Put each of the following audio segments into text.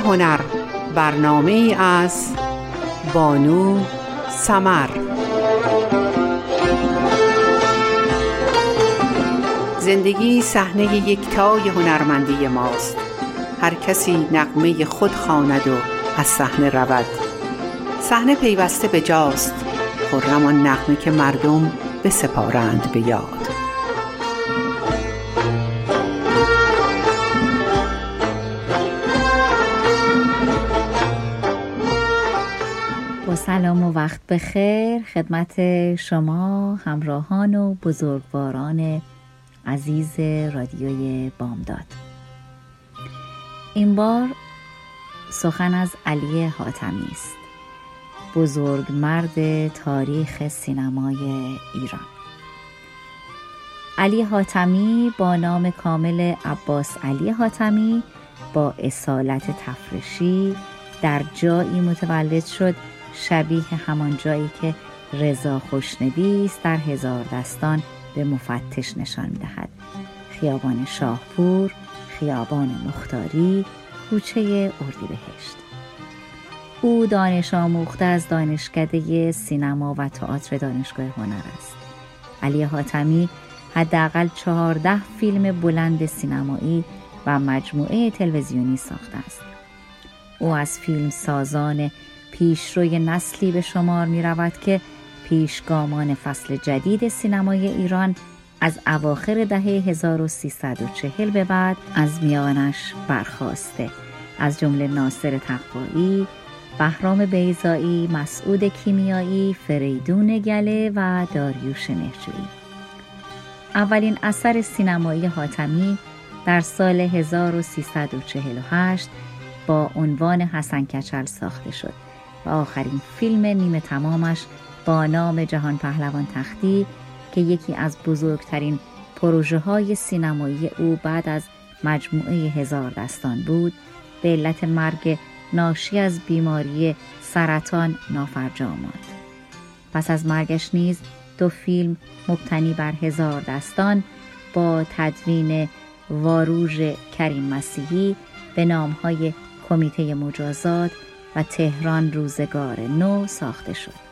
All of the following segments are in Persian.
هنر برنامه از بانو سمر. زندگی صحنه یکتای هنرمندی ماست. هر کسی نقمه خود خواند و از صحنه رود. صحنه پیوسته به جاست. خرم آن نغمه که مردم بسپارند به یاد. با سلام و وقت بخیر. خدمت شما همراهان و بزرگواران عزیز رادیوی بامداد. این بار سخن از علی حاتمی است. بزرگ مرد تاریخ سینمای ایران. علی حاتمی با نام کامل عباس علی حاتمی با اصالت تفرشی در جایی متولد شد شبیه همان جایی که رضا خوشنویس در هزار دستان به مفتش نشان می‌دهد. خیابان شاهپور خیابان مختاری کوچه اردیبهشت. او دانش آموخته از دانشکده سینما و تئاتر دانشگاه هنر است. علی حاتمی حداقل چهارده فیلم بلند سینمایی و مجموعه تلویزیونی ساخته است. او از فیلم سازان پیشروی نسلی به شمار می رود که پیشگامان فصل جدید سینمای ایران از اواخر دهه 1340 به بعد از میانش برخواسته از جمله ناصر تقوایی، بهرام بیزایی، مسعود کیمیایی، فریدون گله و داریوش نهجویی. اولین اثر سینمایی حاتمی در سال 1348 با عنوان حسن کچل ساخته شد و آخرین فیلم نیمه تمامش با نام جهان پهلوان تختی که یکی از بزرگترین پروژه های سینمایی او بعد از مجموعه هزار دستان بود به علت مرگ ناشی از بیماری سرطان نافرجام ماند. پس از مرگش نیز دو فیلم مبتنی بر هزار دستان با تدوین واروژ کریم مسیحی به نامهای کمیته مجازات و تهران روزگار نو ساخته شد.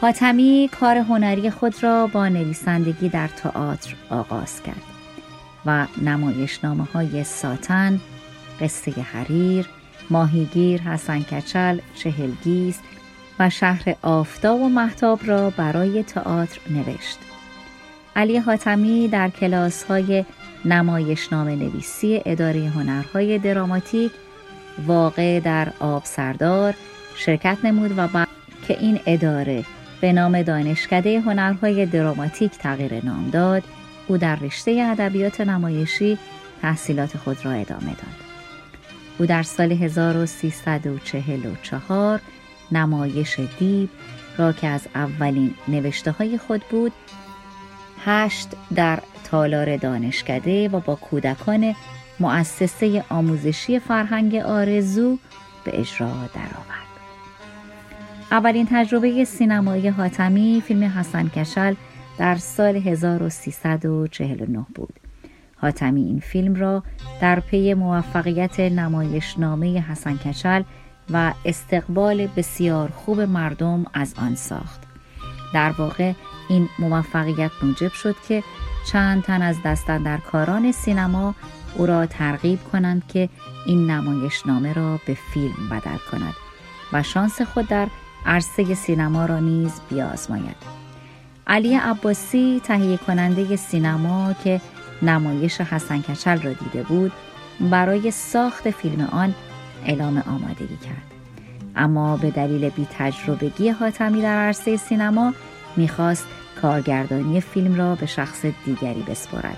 حاتمی کار هنری خود را با نویسندگی در تئاتر آغاز کرد و نمایشنامه های ساتن، قصه حریر، ماهیگیر حسن کچل، چهلگیز و شهر آفتاب و محتاب را برای تئاتر نوشت. علی حاتمی در کلاس های نمایشنامه نویسی اداره هنرهای دراماتیک واقع در آب سردار شرکت نمود و بعد که این اداره به نام دانشکده هنرهای دراماتیک تغییر نام داد او در رشته ادبیات نمایشی تحصیلات خود را ادامه داد. او در سال 1344 نمایش دیب را که از اولین نوشته های خود بود هشت در تالار دانشکده و با کودکان مؤسسه آموزشی فرهنگ آرزو به اجرا درآورد. اولین تجربه سینمایی حاتمی فیلم حسن کشل در سال 1349 بود. حاتمی این فیلم را در پی موفقیت نمایشنامه حسن کچل و استقبال بسیار خوب مردم از آن ساخت. در واقع این موفقیت موجب شد که چند تن از کاران سینما او را ترغیب کنند که این نمایشنامه را به فیلم بدل کند و شانس خود در عرصه سینما را نیز بیازماید. علی عباسی تهیه کننده سینما که نمایش حسن کچل را دیده بود برای ساخت فیلم آن اعلام آمادگی کرد اما به دلیل بی تجربگی حاتمی در عرصه سینما می‌خواست کارگردانی فیلم را به شخص دیگری بسپرد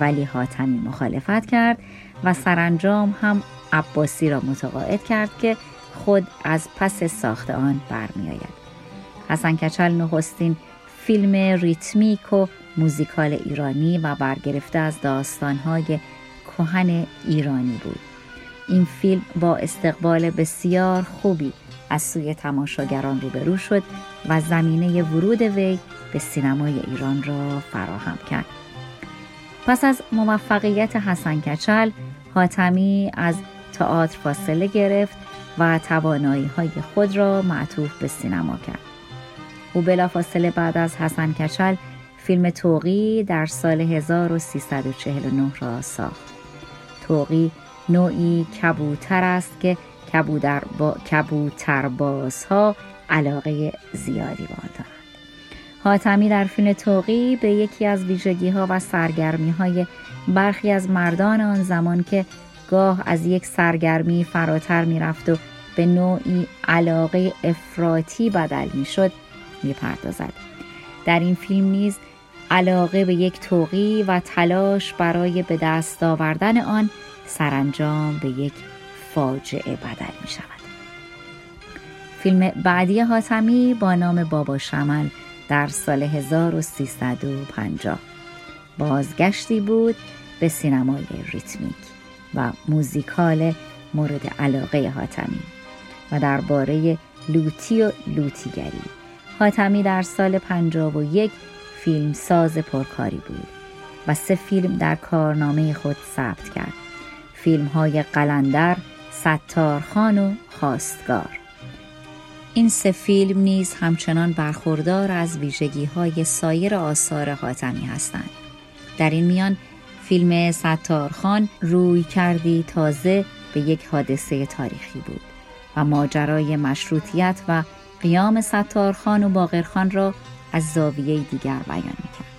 ولی حاتمی مخالفت کرد و سرانجام هم عباسی را متقاعد کرد که خود از پس ساخت آن برمیآید. حسن کچل نخستین فیلم ریتمیک و موزیکال ایرانی و برگرفته از داستانهای کهن ایرانی بود. این فیلم با استقبال بسیار خوبی از سوی تماشاگران روبرو شد و زمینه ورود وی به سینمای ایران را فراهم کرد. پس از موفقیت حسن کچل حاتمی از تئاتر فاصله گرفت و توانایی های خود را معطوف به سینما کرد. او بلافاصله بعد از حسن کچل فیلم توقی در سال 1349 را ساخت. توقی نوعی کبوتر است که کبوتر با کبوتربازها علاقه زیادی با دارند. حاتمی در فیلم توقی به یکی از ویژگی ها و سرگرمی های برخی از مردان آن زمان که گاه از یک سرگرمی فراتر می‌رفت و به نوعی علاقه افراطی بدل می‌شد می‌پردازد در این فیلم نیز علاقه به یک توقی و تلاش برای به دست آوردن آن سرانجام به یک فاجعه بدل می شود. فیلم بعدی حاتمی با نام بابا شمل در سال 1350 بازگشتی بود به سینمای ریتمیک و موزیکال مورد علاقه حاتمی و درباره لوتی و لوتیگری. حاتمی در سال 51 فیلم ساز پرکاری بود و سه فیلم در کارنامه خود ثبت کرد. فیلم های قلندر، ستارخان و خواستگار. این سه فیلم نیز همچنان برخوردار از ویژگی های سایر آثار حاتمی هستند. در این میان فیلم ستارخان روی کردی تازه به یک حادثه تاریخی بود و ماجرای مشروطیت و قیام ستارخان و باقرخان را از زاویه دیگر بیان می‌کرد.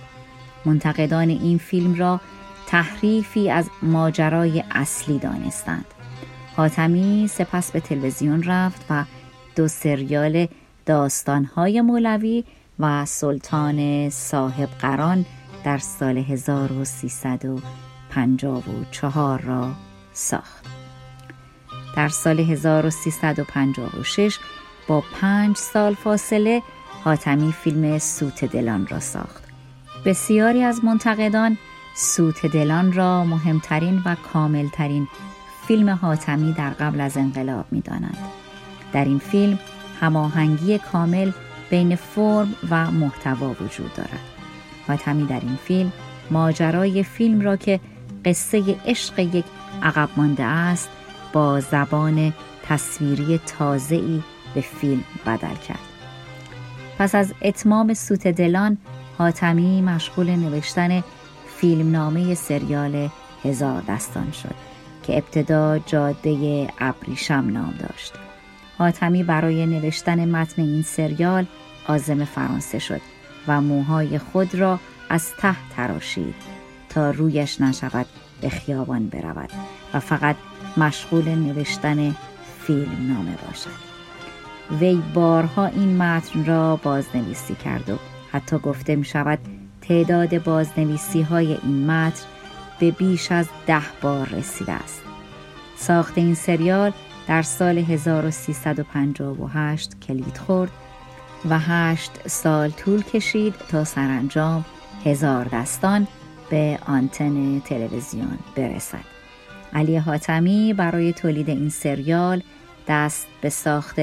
منتقدان این فیلم را تحریفی از ماجرای اصلی دانستند. حاتمی سپس به تلویزیون رفت و دو سریال داستانهای مولوی و سلطان صاحب قران در سال 1354 را ساخت. در سال 1356 با پنج سال فاصله حاتمی فیلم سوت دلان را ساخت. بسیاری از منتقدان سوت دلان را مهمترین و کاملترین فیلم حاتمی در قبل از انقلاب می دانند. در این فیلم هماهنگی کامل بین فرم و محتوا وجود دارد. حاتمی در این فیلم ماجرای فیلم را که قصه عشق یک عقب مانده است با زبان تصویری تازه‌ای به فیلم بدل کرد. پس از اتمام سوت دلان حاتمی مشغول نوشتن فیلمنامه سریال هزار دستان شد که ابتدا جاده ابریشم نام داشت. حاتمی برای نوشتن متن این سریال آزم فرانسه شد و موهای خود را از ته تراشید تا رویش نشود به خیابان برود و فقط مشغول نوشتن فیلم نامه باشد. وی بارها این متن را بازنویسی کرد و حتی گفته می شود تعداد بازنویسی های این متن به بیش از ده بار رسیده است. ساخت این سریال در سال 1358 کلید خورد و هشت سال طول کشید تا سرانجام هزار دستان به آنتن تلویزیون برسد. علی حاتمی برای تولید این سریال دست به ساخت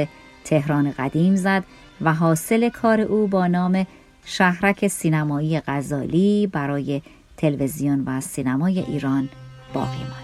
تهران قدیم زد و حاصل کار او با نام شهرک سینمایی غزالی برای تلویزیون و سینمای ایران باقی ماند.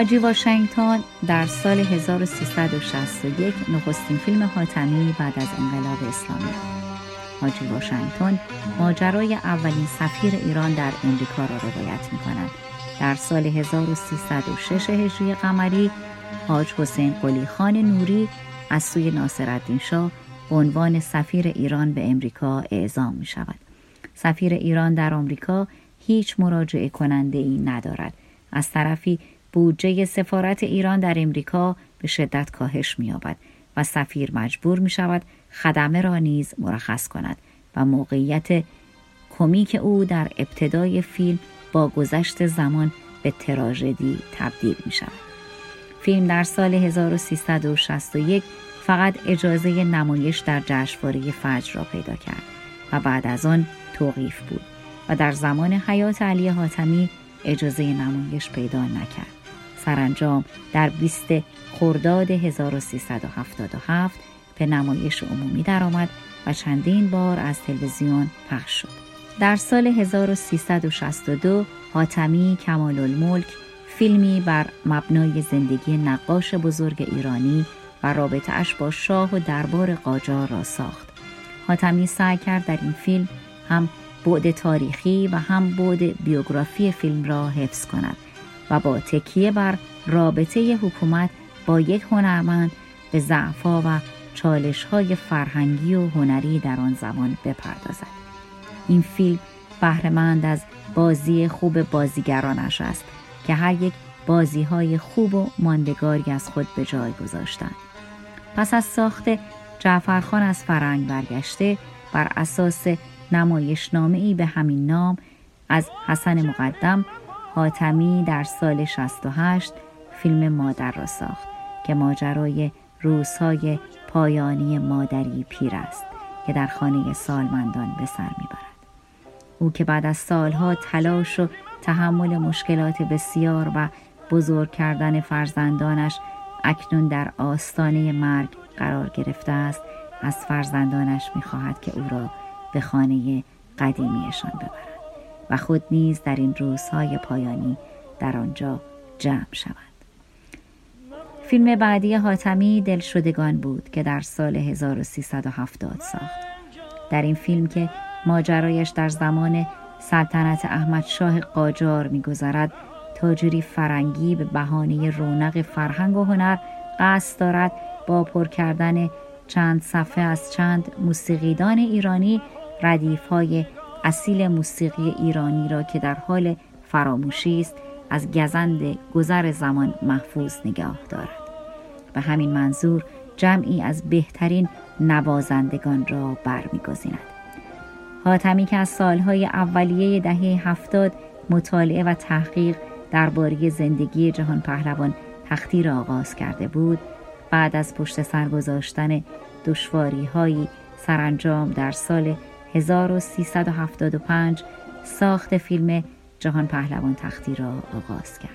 حاجی واشنگتن در سال 1361 نخستین فیلم حاتمی بعد از انقلاب اسلامی حاجی واشنگتن ماجرای اولین سفیر ایران در امریکا را روایت می کند. در سال 1306 هجری قمری حاج حسین قلی خان نوری از سوی ناصرالدین شاه به عنوان سفیر ایران به امریکا اعزام می شود. سفیر ایران در آمریکا هیچ مراجعه کننده ای ندارد. از طرفی بودجه سفارت ایران در امریکا به شدت کاهش می‌یابد و سفیر مجبور می شود خدمه را نیز مرخص کند و موقعیت کمیک او در ابتدای فیلم با گذشت زمان به تراژدی تبدیل می شود. فیلم در سال 1361 فقط اجازه نمایش در جشنواره فجر را پیدا کرد و بعد از آن توقیف بود و در زمان حیات علی حاتمی اجازه نمایش پیدا نکرد. سرانجام در 20 خرداد 1377 به نمایش عمومی درآمد و چندین بار از تلویزیون پخش شد. در سال 1362 حاتمی کمال الملک فیلمی بر مبنای زندگی نقاش بزرگ ایرانی و رابطه اش با شاه و دربار قاجار را ساخت. حاتمی سعی کرد در این فیلم هم بعد تاریخی و هم بعد بیوگرافی فیلم را حفظ کند و با تکیه بر رابطه حکومت با یک هنرمند به ضعفا و چالش های فرهنگی و هنری در آن زمان بپردازد. این فیلم بهرهمند از بازی خوب بازیگرانش است که هر یک بازی های خوب و ماندگاری از خود به جای گذاشتند. پس از ساخت جعفرخان از فرنگ برگشته بر اساس نمایشنامه ای به همین نام از حسن مقدم حاتمی در سال 68 فیلم مادر را ساخت که ماجرای روزهای پایانی مادری پیر است که در خانه سالمندان به سر می‌برد. او که بعد از سالها تلاش و تحمل مشکلات بسیار و بزرگ کردن فرزندانش اکنون در آستانه مرگ قرار گرفته است از فرزندانش می‌خواهد که او را به خانه قدیمیشان ببرد و خود نیز در این روزهای پایانی در آنجا جمع شود فیلم بعدی حاتمی دلشدگان بود که در سال 1370 ساخت. در این فیلم که ماجرایش در زمان سلطنت احمد شاه قاجار میگذرد تاجری فرنگی به بهانه رونق فرهنگ و هنر قصد دارد با پر کردن چند صفحه از چند موسیقیدان ایرانی ردیف های اصیل موسیقی ایرانی را که در حال فراموشی است از گزند گذر زمان محفوظ نگاه دارد. به همین منظور جمعی از بهترین نوازندگان را برمیگزیند. حاتمی که از سالهای اولیه دهه هفتاد مطالعه و تحقیق درباره زندگی جهان پهلوان تختی را آغاز کرده بود بعد از پشت سر گذاشتن دشواری هایی سرانجام در سال 1375 ساخت فیلم جهان پهلوان تختی را آغاز کرد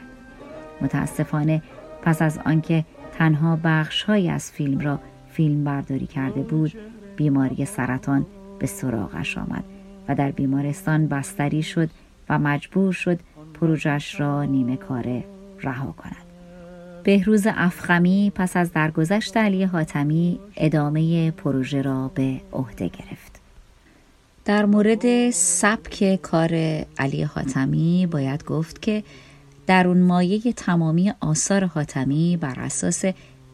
متاسفانه پس از آنکه تنها بخشهایی از فیلم را فیلم برداری کرده بود بیماری سرطان به سراغش آمد و در بیمارستان بستری شد و مجبور شد پروژش را نیمه کاره رها کند. بهروز افخمی پس از درگذشت علی حاتمی ادامه پروژه را به عهده گرفت. در مورد سبک کار علی حاتمی باید گفت که در اون مایه تمامی آثار حاتمی بر اساس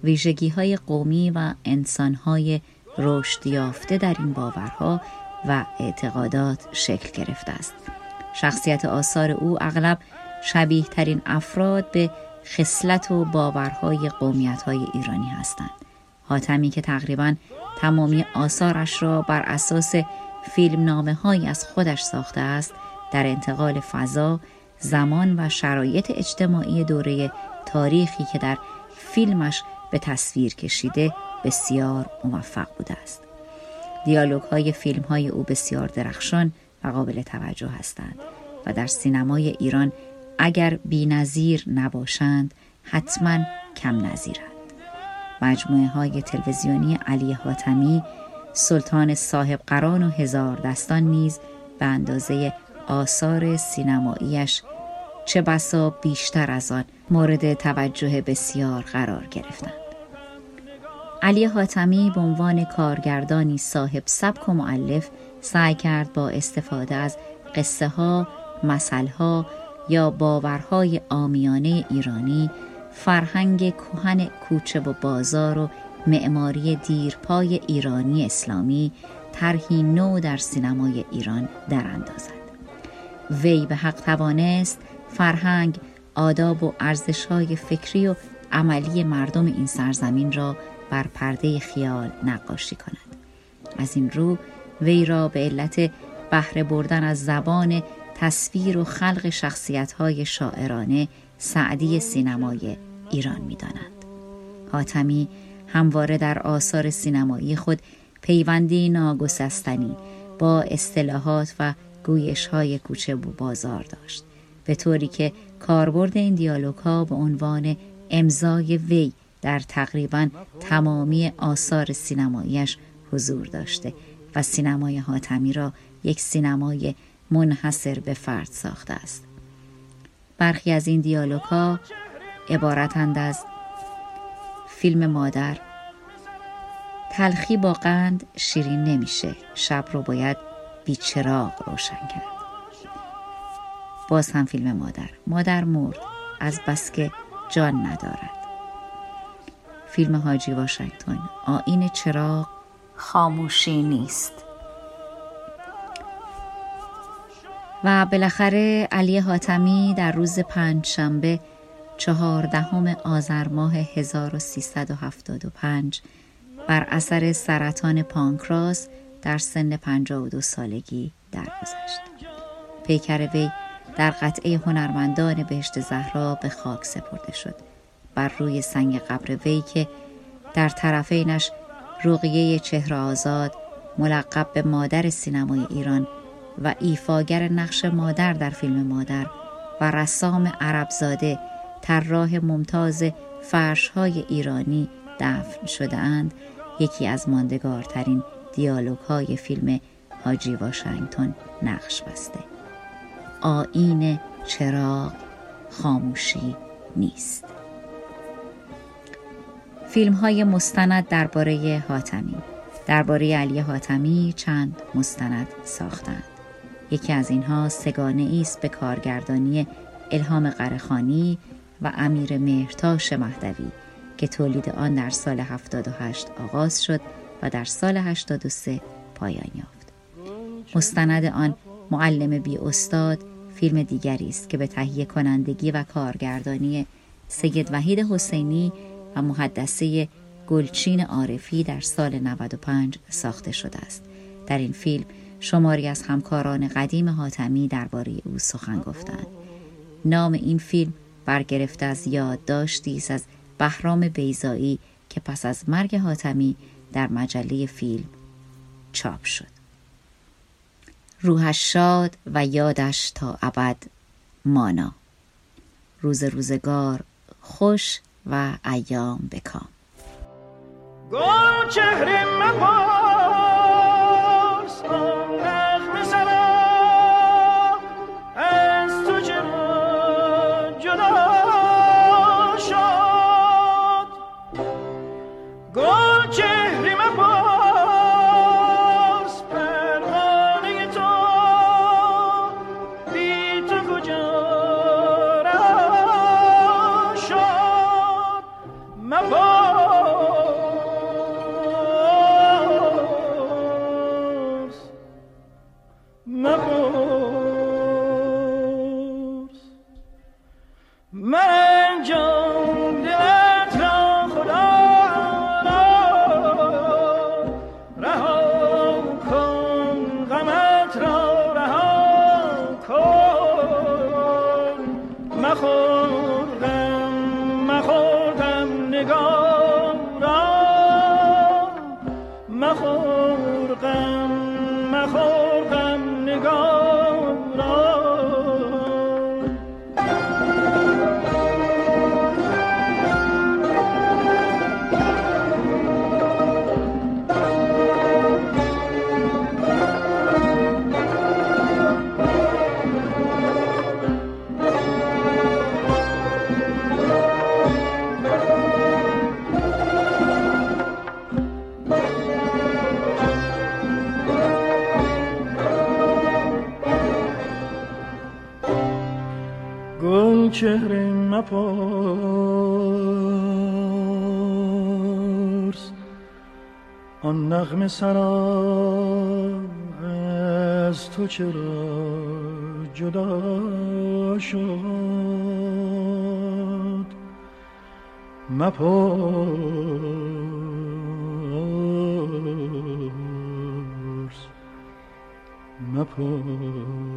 ویژگی های قومی و انسان های رشد یافته در این باورها و اعتقادات شکل گرفته است. شخصیت آثار او اغلب شبیه ترین افراد به خصلت و باورهای قومیت های ایرانی هستند. حاتمی که تقریبا تمامی آثارش را بر اساس فیلم نامه های از خودش ساخته است در انتقال فضا زمان و شرایط اجتماعی دوره تاریخی که در فیلمش به تصویر کشیده بسیار موفق بوده است. دیالوگ های فیلم های او بسیار درخشان و قابل توجه هستند و در سینمای ایران اگر بی نظیر نباشند حتما کم نظیرند. مجموعه های تلویزیونی علی حاتمی سلطان صاحب قران و هزار دستان نیز به اندازه آثار سینماییش چه بسا بیشتر از آن مورد توجه بسیار قرار گرفتند. علی حاتمی به عنوان کارگردانی صاحب سبک و معلف سعی کرد با استفاده از قصه ها، مسئله ها یا باورهای آمیانه ایرانی فرهنگ کهن کوچه و بازار و معماری دیرپای ایرانی اسلامی طرحی نو در سینمای ایران در اندازد. وی به حق توانست فرهنگ، آداب و ارزشهای فکری و عملی مردم این سرزمین را بر پرده خیال نقاشی کند. از این رو وی را به علت بهره بردن از زبان تصویر و خلق شخصیت‌های شاعرانه سعدی سینمای ایران می‌دانند. حاتمی همواره در آثار سینمایی خود پیوندی ناگسستنی با اصطلاحات و گویش های کوچه و بازار داشت. به طوری که کاربرد این دیالوگ ها به عنوان امضای وی در تقریبا تمامی آثار سینماییش حضور داشته و سینمای حاتمی را یک سینمای منحصر به فرد ساخته است. برخی از این دیالوگ ها عبارتند از فیلم مادر. تلخی با قند شیرین نمیشه. شب رو باید بیچراغ روشن کرد. باز هم فیلم مادر. مادر مرد. از بس که جان ندارد. فیلم حاجی واشنگتن. آین چراغ خاموشی نیست. و بالاخره علی حاتمی در روز پنج شنبه چهاردهم آذر ماه 1375 بر اثر سرطان پانکراس در سن 52 سالگی درگذشت. پیکر وی در قطعه هنرمندان بهشت زهرا به خاک سپرده شد. بر روی سنگ قبر وی که در طرفینش رقیه چهره آزاد ملقب به مادر سینمای ایران و ایفاگر نقش مادر در فیلم مادر و رسام عربزاده طراح ممتاز فرشهای ایرانی دفن شده اند یکی از ماندگارترین دیالوگ های فیلم حاجی واشنگتن نقش بسته. آین چراغ خاموشی نیست. فیلم های مستند درباره حاتمی. درباره علی حاتمی چند مستند ساختند. یکی از اینها سگانه است به کارگردانی الهام قرخانی و امیر مهرتاش مهدوی که تولید آن در سال 78 آغاز شد و در سال 83 پایان یافت. مستند آن معلم بی استاد فیلم دیگری است که به تهیه کنندگی و کارگردانی سید وحید حسینی و محدثه گلچین عارفی در سال 95 ساخته شده است. در این فیلم شماری از همکاران قدیم حاتمی درباره او سخن گفتند. نام این فیلم برگرفته از یادداشتی است از بهرام بیزایی که پس از مرگ حاتمی در مجله فیلم چاپ شد. روحش شاد و یادش تا ابد مانا. روز روزگار خوش و ایام بکام گل چهره مخور غم چهره مپرس. آن نغمه سرا از تو چرا جدا شد؟ مپرس. مپرس.